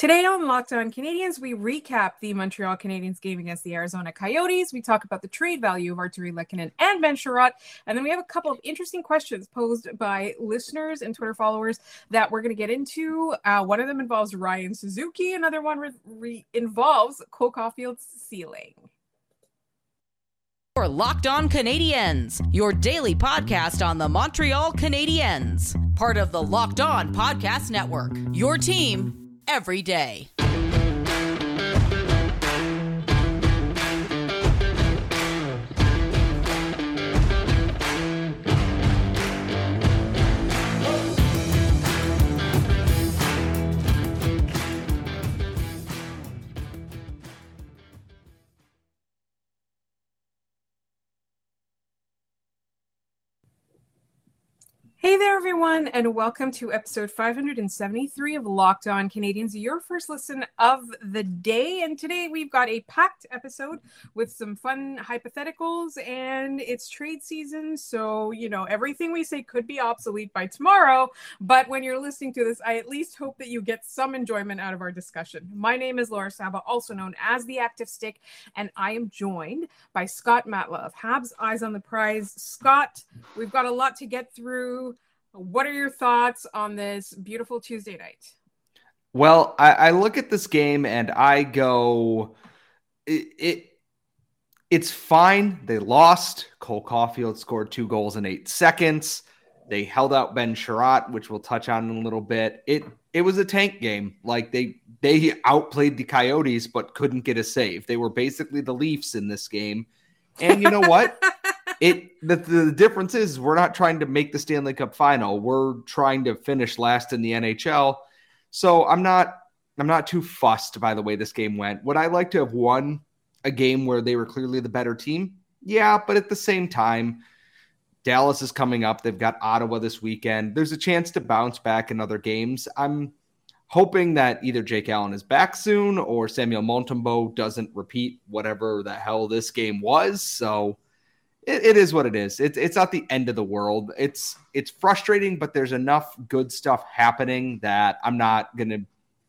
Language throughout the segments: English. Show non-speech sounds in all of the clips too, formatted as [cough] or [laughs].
Today on Locked On Canadiens, we recap the Montreal Canadiens game against the Arizona Coyotes. We talk about the trade value of Artturi Lehkonen and Ben Chiarot. And then we have a couple of interesting questions posed by listeners and Twitter followers that we're going to get into. Uh, one of them involves Ryan Suzuki, another one re- re- involves Cole Caufield's ceiling. For Locked On Canadiens, your daily podcast on the Montreal Canadiens, part of the Locked On Podcast Network. Your team every day. Hey there, everyone, and welcome to episode 573 of Locked On Canadiens, your first listen of the day. And today we've got a packed episode with some fun hypotheticals, and it's trade season. So, you know, everything we say could be obsolete by tomorrow. But when you're listening to this, I at least hope that you get some enjoyment out of our discussion. My name is Laura Saba, also known as the Active Stick, and I am joined by Scott Matla of Habs Eyes on the Prize. Scott, we've got a lot to get through. What are your thoughts on this beautiful Tuesday night? Well, I, I look at this game and I go, it, it it's fine. They lost. Cole Caufield scored two goals in eight seconds. They held out Ben Chiarot, which we'll touch on in a little bit. It it was a tank game. Like they they outplayed the Coyotes, but couldn't get a save. They were basically the Leafs in this game. And you know what? [laughs] it the, the difference is we're not trying to make the Stanley Cup final. We're trying to finish last in the NHL. So I'm not I'm not too fussed by the way this game went. Would I like to have won a game where they were clearly the better team? Yeah, but at the same time, Dallas is coming up. They've got Ottawa this weekend. There's a chance to bounce back in other games. I'm hoping that either Jake Allen is back soon or Samuel Montembeault doesn't repeat whatever the hell this game was. So it, it is what it is. It's it's not the end of the world. It's it's frustrating, but there's enough good stuff happening that I'm not gonna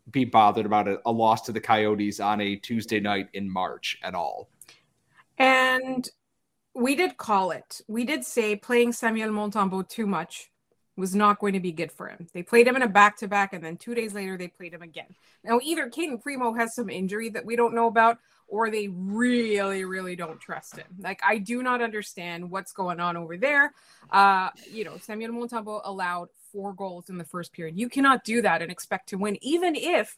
be bothered about a, a loss to the Coyotes on a Tuesday night in March at all. And we did call it. We did say playing Samuel Montembeault too much was not going to be good for him. They played him in a back to back, and then two days later, they played him again. Now, either Cayden Primeau has some injury that we don't know about, or they really, really don't trust him. Like, I do not understand what's going on over there. Uh, you know, Samuel Montembeault allowed four goals in the first period. You cannot do that and expect to win, even if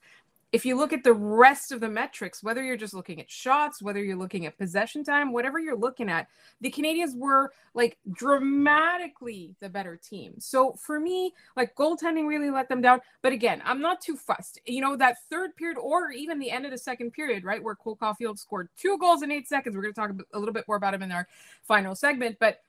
if you look at the rest of the metrics, whether you're just looking at shots, whether you're looking at possession time, whatever you're looking at, the Canadians were like dramatically the better team. So for me, like goaltending really let them down. But again, I'm not too fussed. You know, that third period or even the end of the second period, right, where Cole Caufield scored two goals in eight seconds. We're going to talk a little bit more about him in our final segment. But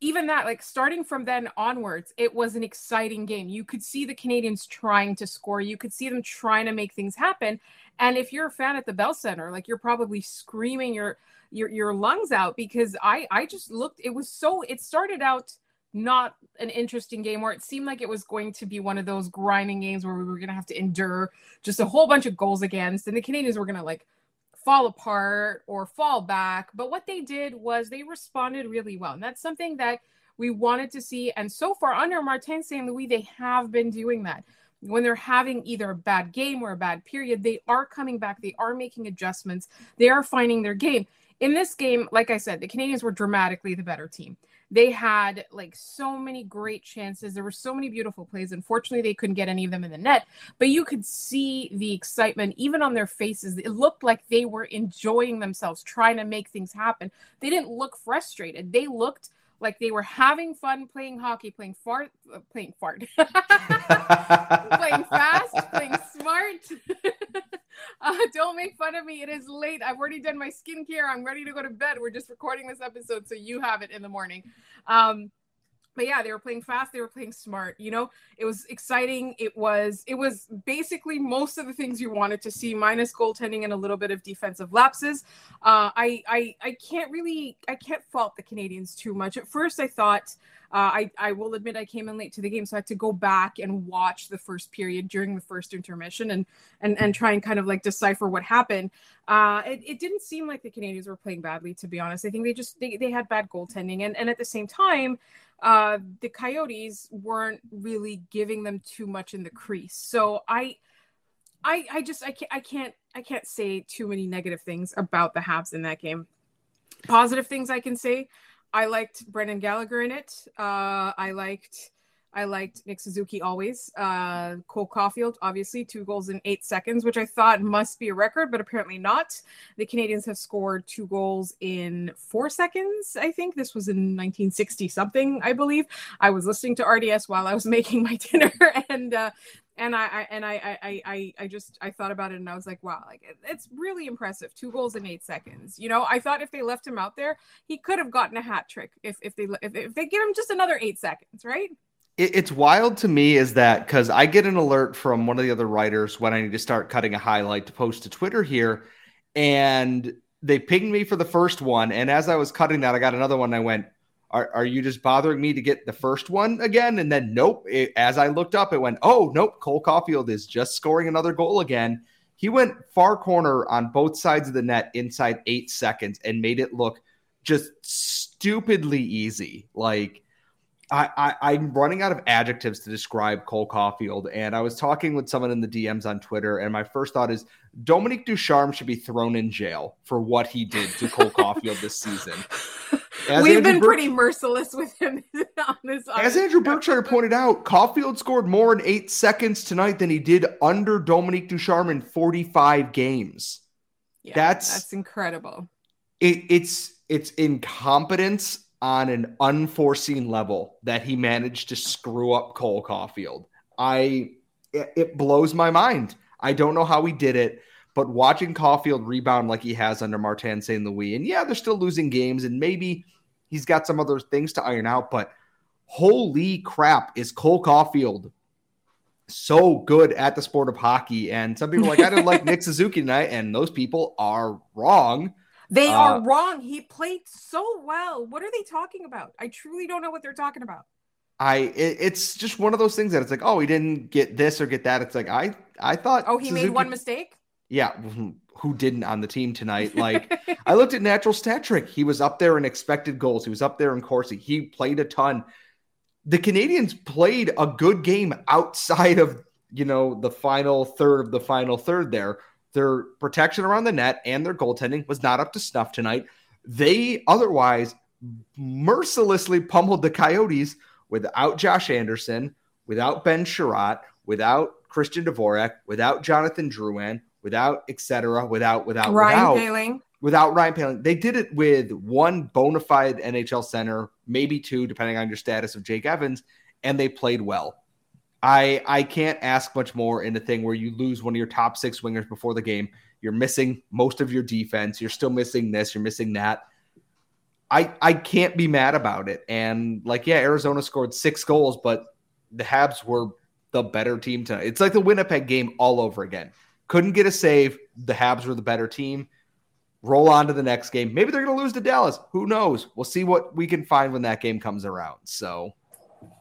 even that, like starting from then onwards, it was an exciting game. You could see the Canadians trying to score. You could see them trying to make things happen. And if you're a fan at the Bell Center, like you're probably screaming your your your lungs out because I I just looked. It was so. It started out not an interesting game where it seemed like it was going to be one of those grinding games where we were going to have to endure just a whole bunch of goals against, and the Canadians were going to like fall apart or fall back. But what they did was they responded really well. And that's something that we wanted to see. And so far, under Martin St. Louis, they have been doing that. When they're having either a bad game or a bad period, they are coming back. They are making adjustments. They are finding their game. In this game, like I said, the Canadians were dramatically the better team they had like so many great chances. There were so many beautiful plays. Unfortunately, they couldn't get any of them in the net, but you could see the excitement even on their faces. It looked like they were enjoying themselves, trying to make things happen. They didn't look frustrated. They looked like they were having fun playing hockey, playing fart, uh, playing fart, [laughs] playing fast, playing smart. [laughs] uh, [laughs] don't make fun of me. It is late. I've already done my skincare. I'm ready to go to bed. We're just recording this episode so you have it in the morning. Um, but yeah, they were playing fast. They were playing smart. You know, it was exciting. It was it was basically most of the things you wanted to see, minus goaltending and a little bit of defensive lapses. Uh, I I I can't really I can't fault the Canadians too much. At first, I thought uh, I, I will admit I came in late to the game, so I had to go back and watch the first period during the first intermission and and and try and kind of like decipher what happened. Uh, it, it didn't seem like the Canadians were playing badly, to be honest. I think they just they, they had bad goaltending, and and at the same time, uh, the Coyotes weren't really giving them too much in the crease. So I. I, I just I can't I can't I can't say too many negative things about the Habs in that game. Positive things I can say. I liked Brendan Gallagher in it. Uh, I liked I liked Nick Suzuki always. Uh, Cole Caufield, obviously, two goals in eight seconds, which I thought must be a record, but apparently not. The Canadians have scored two goals in four seconds. I think this was in 1960 something, I believe. I was listening to RDS while I was [laughs] making my dinner, [laughs] and uh, and I, I and I, I I I just I thought about it and I was like, wow, like it, it's really impressive. Two goals in eight seconds. You know, I thought if they left him out there, he could have gotten a hat trick if if they if, if they give him just another eight seconds, right? It, it's wild to me is that because I get an alert from one of the other writers when I need to start cutting a highlight to post to Twitter here, and they pinged me for the first one, and as I was cutting that, I got another one. I went, are, are you just bothering me to get the first one again? And then, nope. It, as I looked up, it went, oh, nope. Cole Caufield is just scoring another goal again. He went far corner on both sides of the net inside eight seconds and made it look just stupidly easy. Like, I, I, am running out of adjectives to describe Cole Caufield. And I was talking with someone in the DMs on Twitter, and my first thought is Dominique Ducharme should be thrown in jail for what he did to Cole Caufield this season. [laughs] As We've Andrew been pretty merciless with him [laughs] on this. As Andrew Berkshire pointed out, Caufield scored more in eight seconds tonight than he did under Dominique Ducharme in 45 games. Yeah, that's that's incredible. It, it's it's incompetence on an unforeseen level that he managed to screw up Cole Caufield. I it, it blows my mind. I don't know how he did it. But watching Caufield rebound like he has under Martin St. Louis, and yeah, they're still losing games, and maybe he's got some other things to iron out, but holy crap, is Cole Caufield so good at the sport of hockey? And some people like, I didn't like [laughs] Nick Suzuki tonight, and those people are wrong. They uh, are wrong. He played so well. What are they talking about? I truly don't know what they're talking about. I it, it's just one of those things that it's like, oh, he didn't get this or get that. It's like I I thought. Oh, he Suzuki, made one mistake. Yeah, who didn't on the team tonight? [laughs] Like I looked at natural stat trick. He was up there in expected goals. He was up there in Corsi. He played a ton. The Canadians played a good game outside of you know the final third of the final third. There, their protection around the net and their goaltending was not up to snuff tonight. They otherwise mercilessly pummeled the Coyotes without Josh Anderson, without Ben Chiarot, without Christian Dvorak, without Jonathan Drouin, without etc. Without without Ryan without, Poehling. Without Ryan Poehling, they did it with one bona fide NHL center, maybe two, depending on your status of Jake Evans, and they played well. I I can't ask much more in a thing where you lose one of your top six wingers before the game. You're missing most of your defense. You're still missing this. You're missing that. I I can't be mad about it. And like, yeah, Arizona scored six goals, but the Habs were the better team tonight. It's like the Winnipeg game all over again. Couldn't get a save. The Habs were the better team. Roll on to the next game. Maybe they're going to lose to Dallas. Who knows? We'll see what we can find when that game comes around. So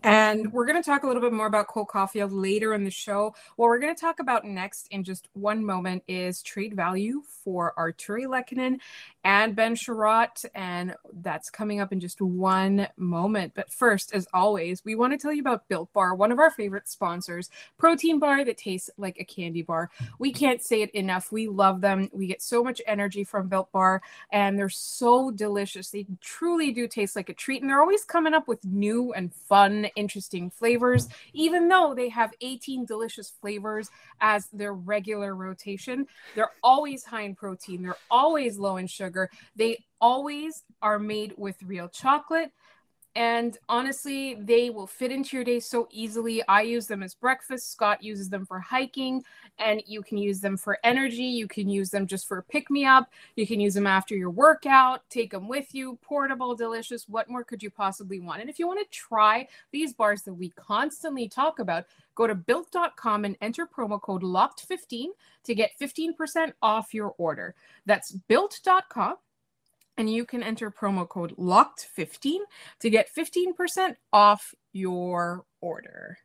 and we're going to talk a little bit more about Cole Caufield later in the show. What we're going to talk about next in just one moment is trade value for Artturi Lehkonen and Ben Chiarot, and that's coming up in just one moment. But first, as always, we want to tell you about Built Bar, one of our favorite sponsors, protein bar that tastes like a candy bar. We can't say it enough. We love them. We get so much energy from Built Bar, and they're so delicious. They truly do taste like a treat, and they're always coming up with new and fun, interesting flavors, even though they have 18 delicious flavors as their regular rotation. They're always high in protein, they're always low in sugar. They always are made with real chocolate. And honestly, they will fit into your day so easily. I use them as breakfast. Scott uses them for hiking, and you can use them for energy. You can use them just for pick me up. You can use them after your workout. Take them with you. Portable, delicious. What more could you possibly want? And if you want to try these bars that we constantly talk about, go to built.com and enter promo code LOCKED15 to get 15% off your order. That's built.com and you can enter promo code locked15 to get 15% off your order.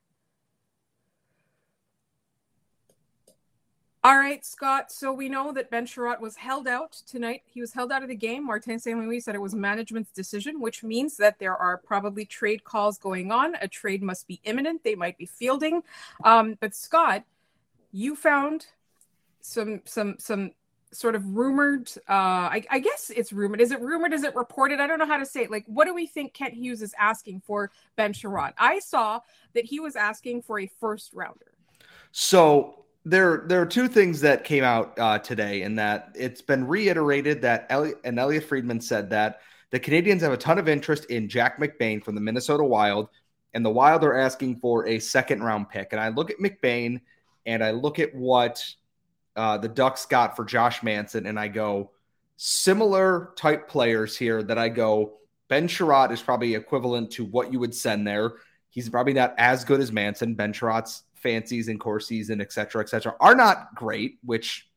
All right, Scott. So we know that Ben Chiarot was held out tonight. He was held out of the game. Martin St. Louis said it was management's decision, which means that there are probably trade calls going on. A trade must be imminent. They might be fielding. Um, but Scott, you found some some some sort of rumored uh I, I, guess it's rumored is it rumored is it reported i don't know how to say it like what do we think kent hughes is asking for ben Chiarot? i saw that he was asking for a first rounder so there there are two things that came out uh, today in that it's been reiterated that Ellie, and Elliotte Friedman said that the canadians have a ton of interest in Jack McBain from the Minnesota Wild, and the Wild are asking for a second round pick. And I look at McBain and I look at what uh, the Ducks got for Josh Manson, and I go similar type players here that I go Ben Chiarot is probably equivalent to what you would send there. He's probably not as good as Manson. Ben Chiarot's fancies and core season, et cetera, et cetera, are not great, which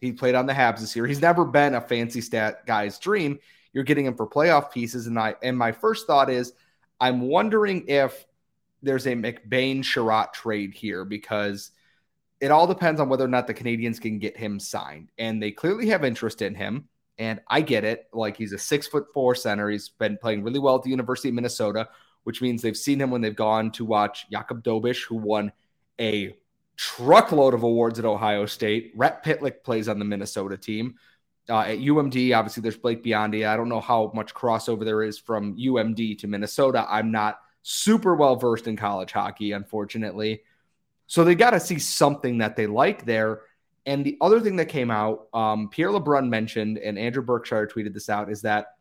he played on the Habs this year. He's never been a fancy stat guy's dream. You're getting him for playoff pieces. And I and my first thought is I'm wondering if there's a McBain Chiarot trade here because it all depends on whether or not the Canadians can get him signed. And they clearly have interest in him. And I get it. Like he's a six foot four center. He's been playing really well at the University of Minnesota, which means they've seen him when they've gone to watch Jakub Dobeš, who won a truckload of awards at Ohio State. Rhett Pitlick plays on the Minnesota team. Uh, at UMD, obviously, there's Blake Biondi. I don't know how much crossover there is from UMD to Minnesota. I'm not super well versed in college hockey, unfortunately. So they got to see something that they like there. And the other thing that came out, um, Pierre LeBrun mentioned, and Andrew Berkshire tweeted this out, is that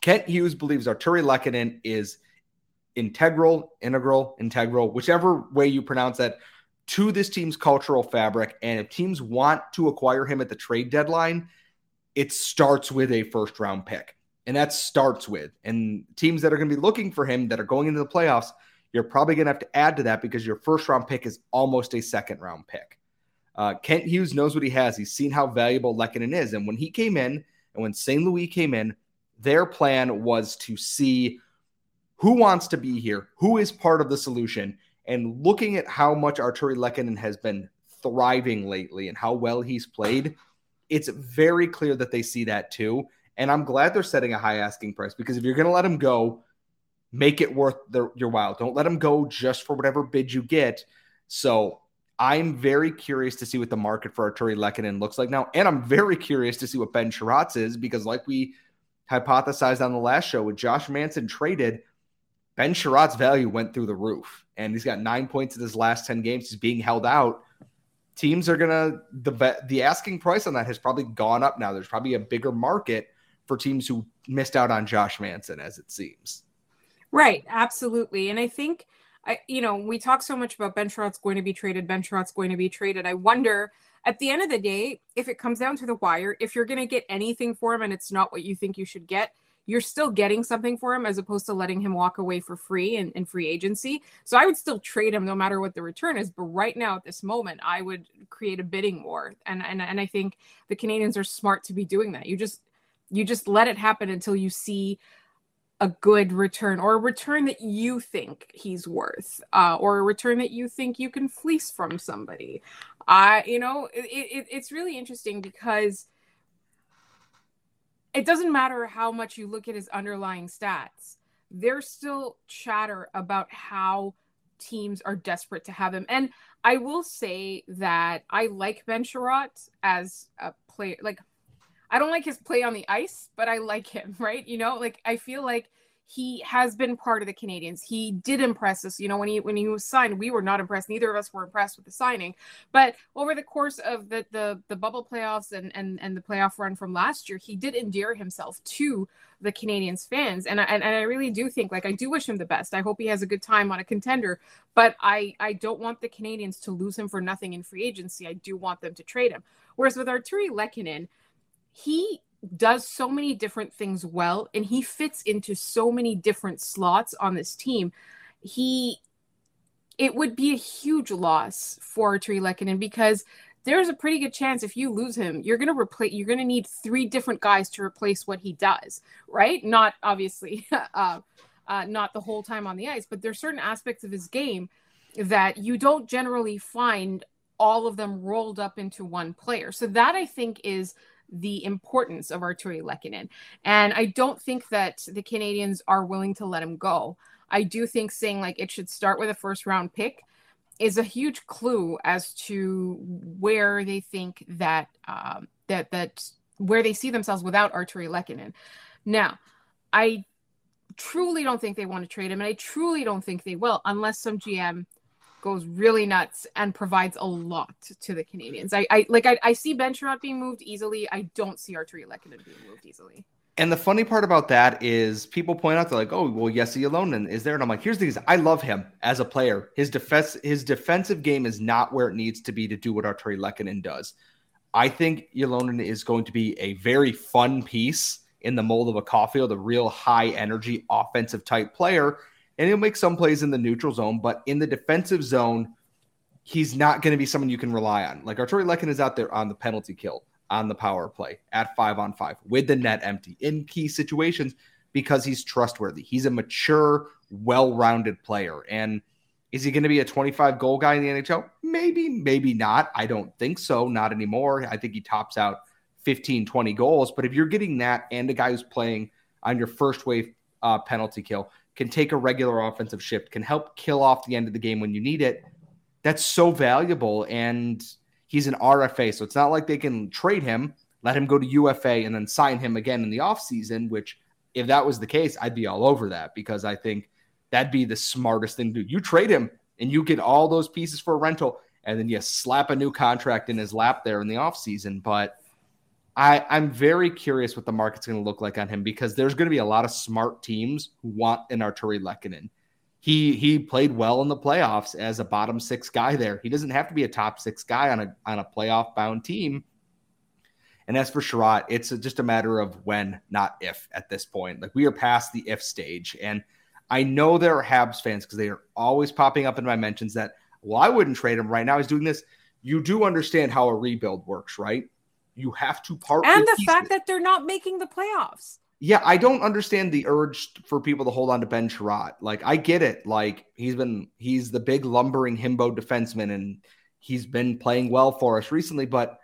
Kent Hughes believes Artturi Lehkonen is integral, integral, integral, whichever way you pronounce that, to this team's cultural fabric. And if teams want to acquire him at the trade deadline, it starts with a first round pick. And that starts with. And teams that are going to be looking for him that are going into the playoffs – you're probably going to have to add to that because your first round pick is almost a second round pick. Uh, Kent Hughes knows what he has. He's seen how valuable Lehkonen is. And when he came in and when St. Louis came in, their plan was to see who wants to be here, who is part of the solution. And looking at how much Artturi Lehkonen has been thriving lately and how well he's played, it's very clear that they see that too. And I'm glad they're setting a high asking price because if you're going to let him go, make it worth the, your while. Don't let them go just for whatever bid you get. So I'm very curious to see what the market for Artturi Lehkonen looks like now. And I'm very curious to see what Ben Chiarot's is because, like we hypothesized on the last show, with Josh Manson traded, Ben Chiarot's value went through the roof. And he's got nine points in his last 10 games. He's being held out. Teams are going to, the, the asking price on that has probably gone up now. There's probably a bigger market for teams who missed out on Josh Manson, as it seems. Right, absolutely. And I think I you know, we talk so much about Ben Chiarot's going to be traded, Ben Chiarot's going to be traded. I wonder at the end of the day, if it comes down to the wire, if you're going to get anything for him and it's not what you think you should get, you're still getting something for him as opposed to letting him walk away for free in, in free agency. So I would still trade him no matter what the return is. But right now, at this moment, I would create a bidding war. And and, and I think the Canadians are smart to be doing that. You just you just let it happen until you see a good return or a return that you think he's worth uh, or a return that you think you can fleece from somebody. I you know it, it, it's really interesting because it doesn't matter how much you look at his underlying stats there's still chatter about how teams are desperate to have him. And i will say that i like ben Chiarot as a player like I don't like his play on the ice, but I like him, [laughs] right? You know, like I feel like he has been part of the Canadians. He did impress us. You know, when he when he was signed, we were not impressed. Neither of us were impressed with the signing. But over the course of the the, the bubble playoffs and, and and the playoff run from last year, he did endear himself to the Canadians fans. And I, and I really do think like I do wish him the best. I hope he has a good time on a contender, but I I don't want the Canadians to lose him for nothing in free agency. I do want them to trade him. Whereas with Artturi Lehkonen, he does so many different things well and he fits into so many different slots on this team. He it would be a huge loss for Artturi Lehkonen because there's a pretty good chance if you lose him, you're gonna replace you're gonna need three different guys to replace what he does, right? Not obviously [laughs] uh, uh, not the whole time on the ice, but there's certain aspects of his game that you don't generally find all of them rolled up into one player. So that I think is the importance of Artturi Lehkonen. And I don't think that the Canadians are willing to let him go. I do think saying like it should start with a first round pick is a huge clue as to where they think that um, that that where they see themselves without Artturi Lehkonen. Now, I truly don't think they want to trade him, and I truly don't think they will unless some GM goes really nuts and provides a lot to the Canadians. I, I like I, I see Ben Chiarot being moved easily. I don't see Artturi Lehkonen being moved easily. And the funny part about that is people point out they're like, oh, well, Jesse Ylonen is there. And I'm like, here's the thing I love him as a player. His defense, his defensive game is not where it needs to be to do what Artturi Lehkonen does. I think Ylonen is going to be a very fun piece in the mold of a Caufield, a real high energy offensive type player and he'll make some plays in the neutral zone, but in the defensive zone, he's not going to be someone you can rely on. Like Artturi Lehkonen is out there on the penalty kill, on the power play, at five on five, with the net empty in key situations because he's trustworthy. He's a mature, well-rounded player. And is he going to be a 25 goal guy in the NHL? Maybe, maybe not. I don't think so. Not anymore. I think he tops out 15, 20 goals. But if you're getting that and a guy who's playing on your first wave uh, penalty kill, can take a regular offensive shift, can help kill off the end of the game when you need it. That's so valuable. And he's an RFA. So it's not like they can trade him, let him go to UFA, and then sign him again in the offseason, which, if that was the case, I'd be all over that because I think that'd be the smartest thing to do. You trade him and you get all those pieces for a rental, and then you slap a new contract in his lap there in the offseason. But I, I'm very curious what the market's going to look like on him because there's going to be a lot of smart teams who want an Artturi Lehkonen. He he played well in the playoffs as a bottom six guy there. He doesn't have to be a top six guy on a on a playoff bound team. And as for Chiarot, it's a, just a matter of when, not if, at this point. Like we are past the if stage, and I know there are Habs fans because they are always popping up in my mentions that well, I wouldn't trade him right now. He's doing this. You do understand how a rebuild works, right? You have to part and the fact that they're not making the playoffs. Yeah, I don't understand the urge for people to hold on to Ben Chiarot. Like, I get it. Like, he's been he's the big lumbering himbo defenseman, and he's been playing well for us recently. But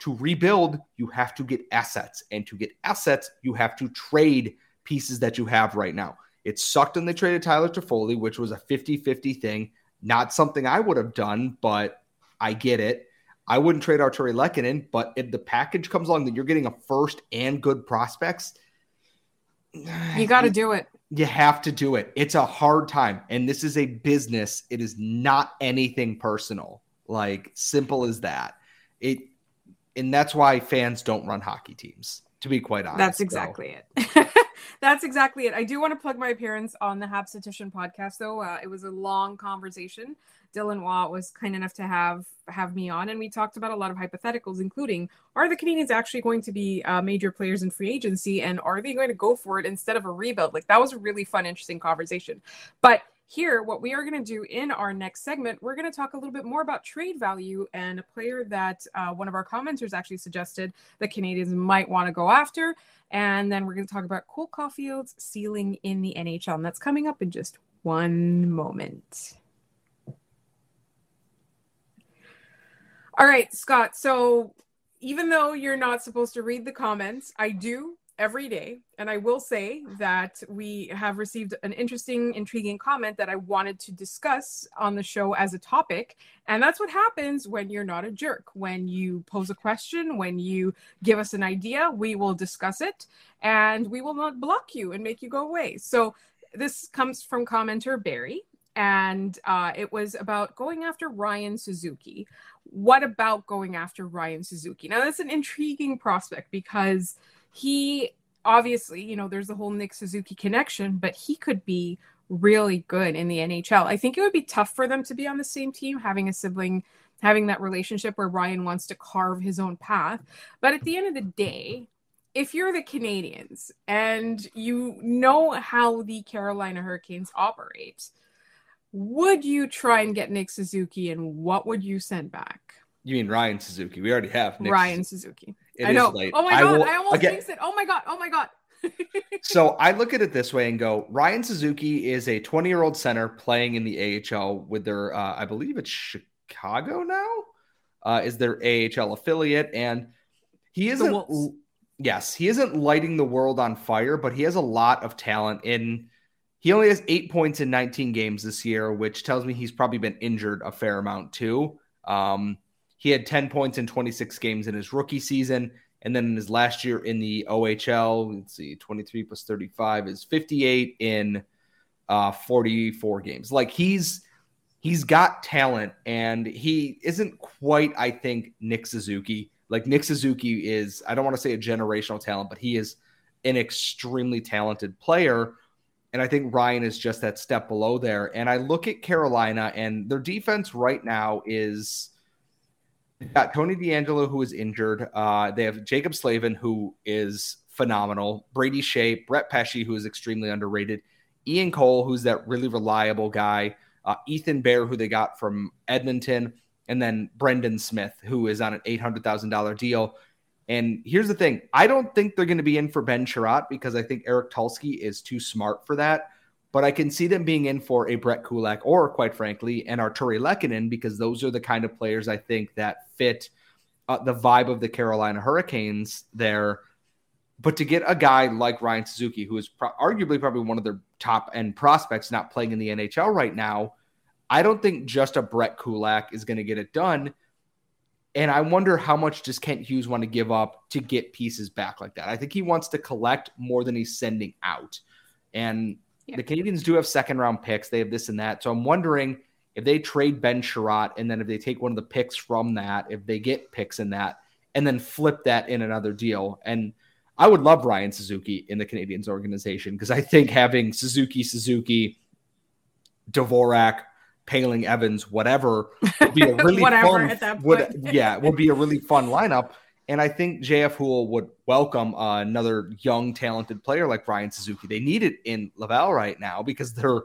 to rebuild, you have to get assets, and to get assets, you have to trade pieces that you have right now. It sucked when they traded Tyler Toffoli, which was a 50-50 thing. Not something I would have done, but I get it. I wouldn't trade Artturi Lehkonen, but if the package comes along that you're getting a first and good prospects, [sighs] you got to do it. You have to do it. It's a hard time. And this is a business. It is not anything personal. Like simple as that. It and that's why fans don't run hockey teams, to be quite honest. That's exactly so. it. [laughs] that's exactly it. I do want to plug my appearance on the Habstitution podcast, though. Uh, it was a long conversation Dylan Watt was kind enough to have have me on, and we talked about a lot of hypotheticals, including are the Canadians actually going to be uh, major players in free agency, and are they going to go for it instead of a rebuild? Like that was a really fun, interesting conversation. But here, what we are going to do in our next segment, we're going to talk a little bit more about trade value and a player that uh, one of our commenters actually suggested the Canadians might want to go after. And then we're going to talk about Cole Caufield's ceiling in the NHL. And that's coming up in just one moment. All right, Scott. So even though you're not supposed to read the comments, I do. every day. And I will say that we have received an interesting, intriguing comment that I wanted to discuss on the show as a topic. And that's what happens when you're not a jerk. When you pose a question, when you give us an idea, we will discuss it and we will not block you and make you go away. So this comes from commenter Barry. And uh, it was about going after Ryan Suzuki. What about going after Ryan Suzuki? Now, that's an intriguing prospect because he obviously, you know, there's the whole Nick Suzuki connection, but he could be really good in the NHL. I think it would be tough for them to be on the same team, having a sibling, having that relationship where Ryan wants to carve his own path. But at the end of the day, if you're the Canadians and you know how the Carolina Hurricanes operate, would you try and get Nick Suzuki and what would you send back? You mean Ryan Suzuki? We already have Nick Ryan Suzuki. It I know. Oh my god! I, will, I almost again, it. Oh my god! Oh my god! [laughs] so I look at it this way and go: Ryan Suzuki is a 20 year old center playing in the AHL with their, uh, I believe it's Chicago now, uh, is their AHL affiliate, and he isn't. Yes, he isn't lighting the world on fire, but he has a lot of talent. In he only has eight points in 19 games this year, which tells me he's probably been injured a fair amount too. Um, he had 10 points in 26 games in his rookie season. And then in his last year in the OHL, let's see, 23 plus 35 is 58 in uh, 44 games. Like he's he's got talent and he isn't quite, I think, Nick Suzuki. Like Nick Suzuki is, I don't want to say a generational talent, but he is an extremely talented player. And I think Ryan is just that step below there. And I look at Carolina and their defense right now is got Tony DeAngelo, who is injured. Uh, they have Jaccob Slavin, who is phenomenal. Brady Skjei, Brett Pesce, who is extremely underrated. Ian Cole, who's that really reliable guy. Uh, Ethan Bear, who they got from Edmonton. And then Brendan Smith, who is on an $800,000 deal. And here's the thing I don't think they're going to be in for Ben Chiarot because I think Eric Tulsky is too smart for that but I can see them being in for a Brett Kulak or, quite frankly, an Artturi Lehkonen because those are the kind of players I think that fit uh, the vibe of the Carolina Hurricanes there. But to get a guy like Ryan Suzuki, who is pro- arguably probably one of their top end prospects, not playing in the NHL right now, I don't think just a Brett Kulak is going to get it done. And I wonder how much does Kent Hughes want to give up to get pieces back like that? I think he wants to collect more than he's sending out. And yeah. The Canadians do have second round picks. They have this and that. So I'm wondering if they trade Ben Chiarot and then if they take one of the picks from that, if they get picks in that, and then flip that in another deal. And I would love Ryan Suzuki in the Canadians organization because I think having Suzuki, Suzuki, Dvorak, Poehling, Evans, whatever, [laughs] would be a really fun. Would, yeah, [laughs] would be a really fun lineup. And I think JF Houle would welcome uh, another young, talented player like Ryan Suzuki. They need it in Laval right now because they're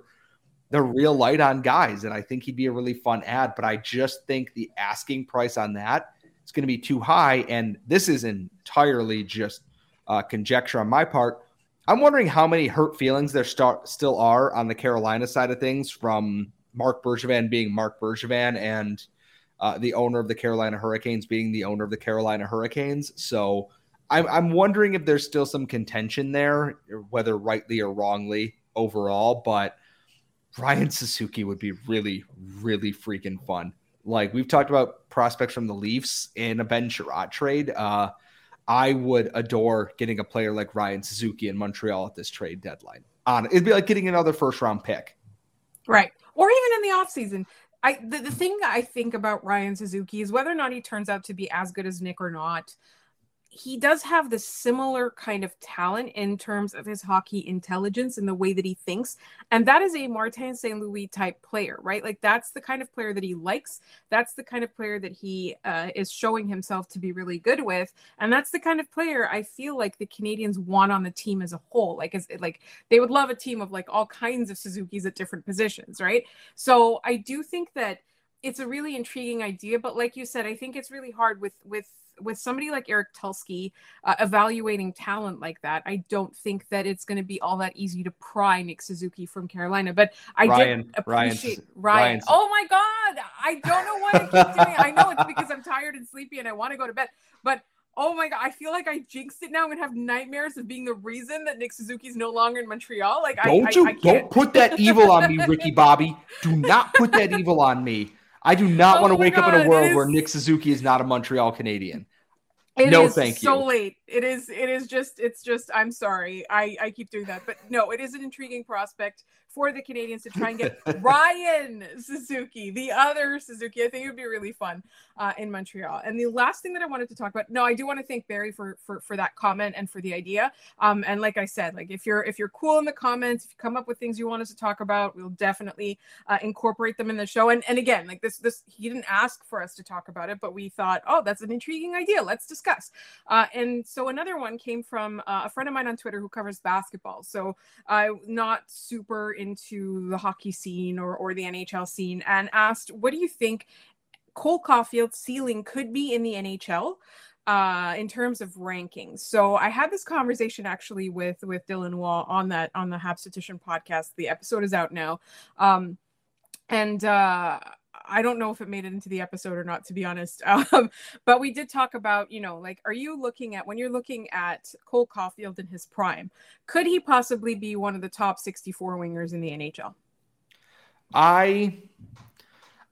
they're real light on guys, and I think he'd be a really fun ad. But I just think the asking price on that is going to be too high, and this is entirely just uh, conjecture on my part. I'm wondering how many hurt feelings there start, still are on the Carolina side of things from Marc Bergevin being Marc Bergevin and uh, the owner of the Carolina Hurricanes being the owner of the Carolina Hurricanes. So I'm, I'm wondering if there's still some contention there, whether rightly or wrongly overall. But Ryan Suzuki would be really, really freaking fun. Like we've talked about prospects from the Leafs in a Ben Chiarot trade. Uh, I would adore getting a player like Ryan Suzuki in Montreal at this trade deadline. On it'd be like getting another first round pick. Right. Or even in the offseason. I the, the thing I think about Ryan Suzuki is whether or not he turns out to be as good as Nick or not he does have the similar kind of talent in terms of his hockey intelligence and the way that he thinks. And that is a Martin St. Louis type player, right? Like that's the kind of player that he likes. That's the kind of player that he uh, is showing himself to be really good with. And that's the kind of player I feel like the Canadians want on the team as a whole. Like, as like they would love a team of like all kinds of Suzuki's at different positions, right? So I do think that it's a really intriguing idea but like you said i think it's really hard with with with somebody like Eric Tulsky uh, evaluating talent like that, I don't think that it's going to be all that easy to pry Nick Suzuki from Carolina. But I Ryan, did appreciate Ryan. Ryan. Oh my God, I don't know why I keep doing it. I know it's because I'm tired and sleepy and I want to go to bed, but Oh my god, I feel like I jinxed it now. I'm gonna have nightmares of being the reason that Nick Suzuki's no longer in Montreal. Like, don't I, you I, I don't put that evil on me, [laughs] Ricky Bobby. Do not put that evil on me. I do not Oh want to wake up in a world is- where Nick Suzuki is not a Montreal Canadian. It No, is thank so you. late. It is. It is just. It's just. I'm sorry. I I keep doing that, but no, it is an intriguing prospect for the Canadians to try and get [laughs] Ryan Suzuki, the other Suzuki. I think it would be really fun uh, in Montreal. And the last thing that I wanted to talk about. No, I do want to thank Barry for for for that comment and for the idea. Um, and like I said, like if you're if you're cool in the comments, if you come up with things you want us to talk about, we'll definitely uh, incorporate them in the show. And and again, like this this he didn't ask for us to talk about it, but we thought, oh, that's an intriguing idea. Let's discuss. Uh, and so another one came from uh, a friend of mine on Twitter who covers basketball. So uh, not super into the hockey scene or or the NHL scene, and asked, what do you think Cole Caufield's ceiling could be in the NHL? uh in terms of rankings so i had this conversation actually with with dylan wall on that on the habstitution podcast the episode is out now um and uh I don't know if it made it into the episode or not, to be honest. [laughs] Um, but we did talk about, you know, like, are you looking at when you're looking at Cole Caufield in his prime, could he possibly be one of the top 64 wingers in the NHL? I,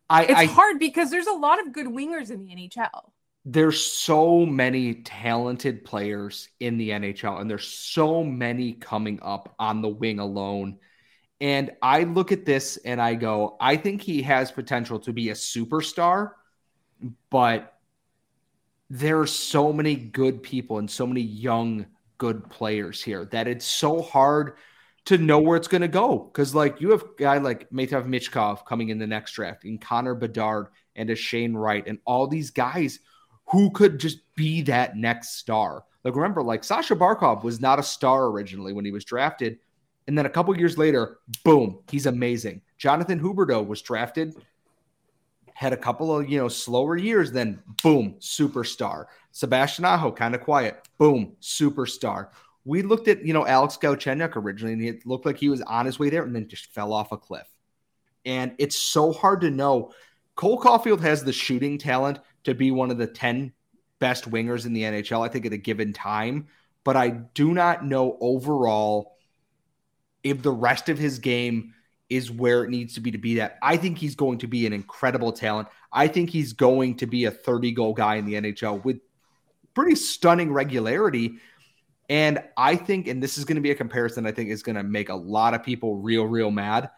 I, It's I hard because there's a lot of good wingers in the NHL. there's so many talented players in the NHL, and there's so many coming up on the wing alone. And I look at this and I go, I think he has potential to be a superstar, but there are so many good people and so many young, good players here that it's so hard to know where it's going to go. Because, like, you have a guy like Matvei Michkov coming in the next draft, and Connor Bedard and a Shane Wright, and all these guys who could just be that next star. Like, remember, like, Sasha Barkov was not a star originally when he was drafted. And then a couple years later, boom, he's amazing. Jonathan Huberdeau was drafted, had a couple of, you know, slower years, then boom, superstar. Sebastian Aho, kind of quiet, boom, superstar. We looked at, you know, Alex Galchenyuk originally, and it looked like he was on his way there and then just fell off a cliff. And it's so hard to know. Cole Caufield has the shooting talent to be one of the 10 best wingers in the NHL, I think, at a given time. But I do not know overall if the rest of his game is where it needs to be to be that. I think he's going to be an incredible talent. I think he's going to be a 30 goal guy in the NHL with pretty stunning regularity. And I think, and this is going to be a comparison I think is going to make a lot of people real, real mad.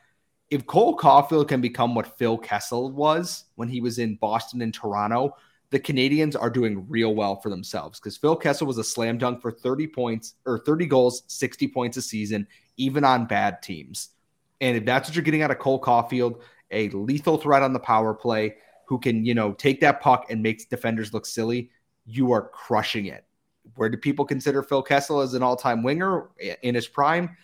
If Cole Caufield can become what Phil Kessel was when he was in Boston and Toronto, the Canadians are doing real well for themselves because Phil Kessel was a slam dunk for 30 points or 30 goals, 60 points a season, even on bad teams. And if that's what you're getting out of Cole Caufield, a lethal threat on the power play who can, you know, take that puck and makes defenders look silly, you are crushing it. Where do people consider Phil Kessel as an all time winger in his prime?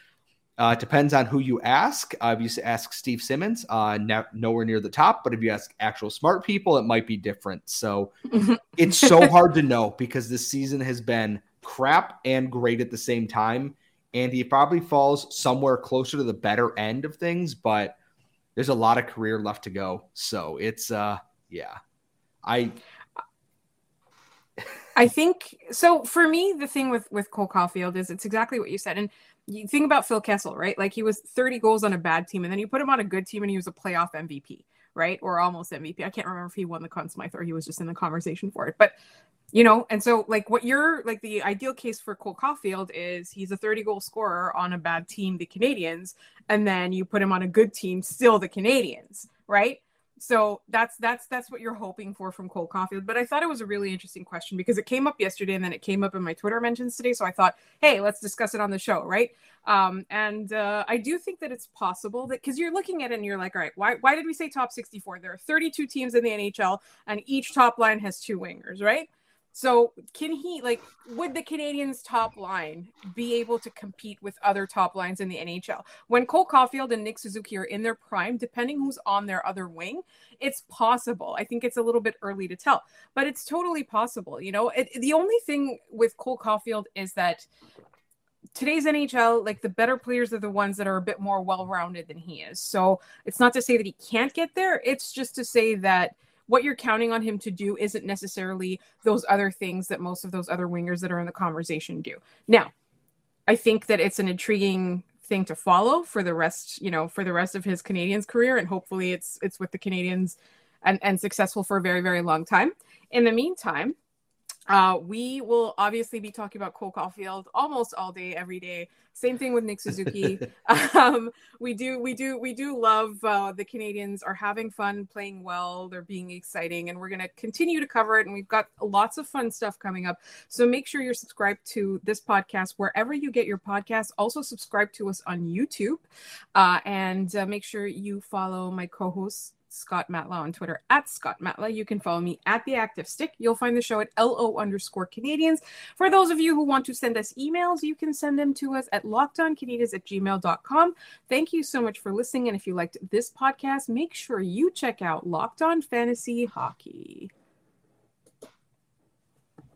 Uh, it depends on who you ask. Uh, if you ask Steve Simmons, uh, no, nowhere near the top. But if you ask actual smart people, it might be different. So [laughs] it's so hard to know because this season has been crap and great at the same time. And he probably falls somewhere closer to the better end of things, but there's a lot of career left to go. So it's, uh, yeah, I, I think so. For me, the thing with with Cole Caufield is it's exactly what you said, and you think about Phil Kessel, right? Like he was 30 goals on a bad team, and then you put him on a good team, and he was a playoff MVP, right? Or almost MVP. I can't remember if he won the Conn Smythe or he was just in the conversation for it, but you know. And so, like, what you're like the ideal case for Cole Caufield is he's a 30 goal scorer on a bad team, the Canadians, and then you put him on a good team, still the Canadians, right? So that's that's that's what you're hoping for from Cole Caufield. But I thought it was a really interesting question because it came up yesterday and then it came up in my Twitter mentions today. So I thought, hey, let's discuss it on the show, right? Um, and uh, I do think that it's possible that because you're looking at it and you're like, all right, why why did we say top 64? There are 32 teams in the NHL and each top line has two wingers, right? So can he like would the Canadians top line be able to compete with other top lines in the NHL? When Cole Caufield and Nick Suzuki are in their prime, depending who's on their other wing, it's possible. I think it's a little bit early to tell, but it's totally possible. You know, it, the only thing with Cole Caufield is that today's NHL, like the better players are the ones that are a bit more well rounded than he is. So it's not to say that he can't get there, it's just to say that what you're counting on him to do isn't necessarily those other things that most of those other wingers that are in the conversation do. Now, I think that it's an intriguing thing to follow for the rest, you know, for the rest of his Canadiens career, and hopefully it's it's with the Canadiens and and successful for a very very long time. In the meantime, uh, we will obviously be talking about Cole Caufield almost all day, every day. Same thing with Nick Suzuki. [laughs] um, we do, we do, we do love uh, the Canadians are having fun, playing well. They're being exciting, and we're going to continue to cover it. And we've got lots of fun stuff coming up. So make sure you're subscribed to this podcast wherever you get your podcasts. Also subscribe to us on YouTube, uh, and uh, make sure you follow my co-hosts Scott Matla on Twitter at Scott Matla. You can follow me at The Active Stick. You'll find the show at LO underscore Canadians. For those of you who want to send us emails, you can send them to us at lockedoncanadiens at gmail.com. Thank you so much for listening. And if you liked this podcast, make sure you check out Locked On Fantasy Hockey.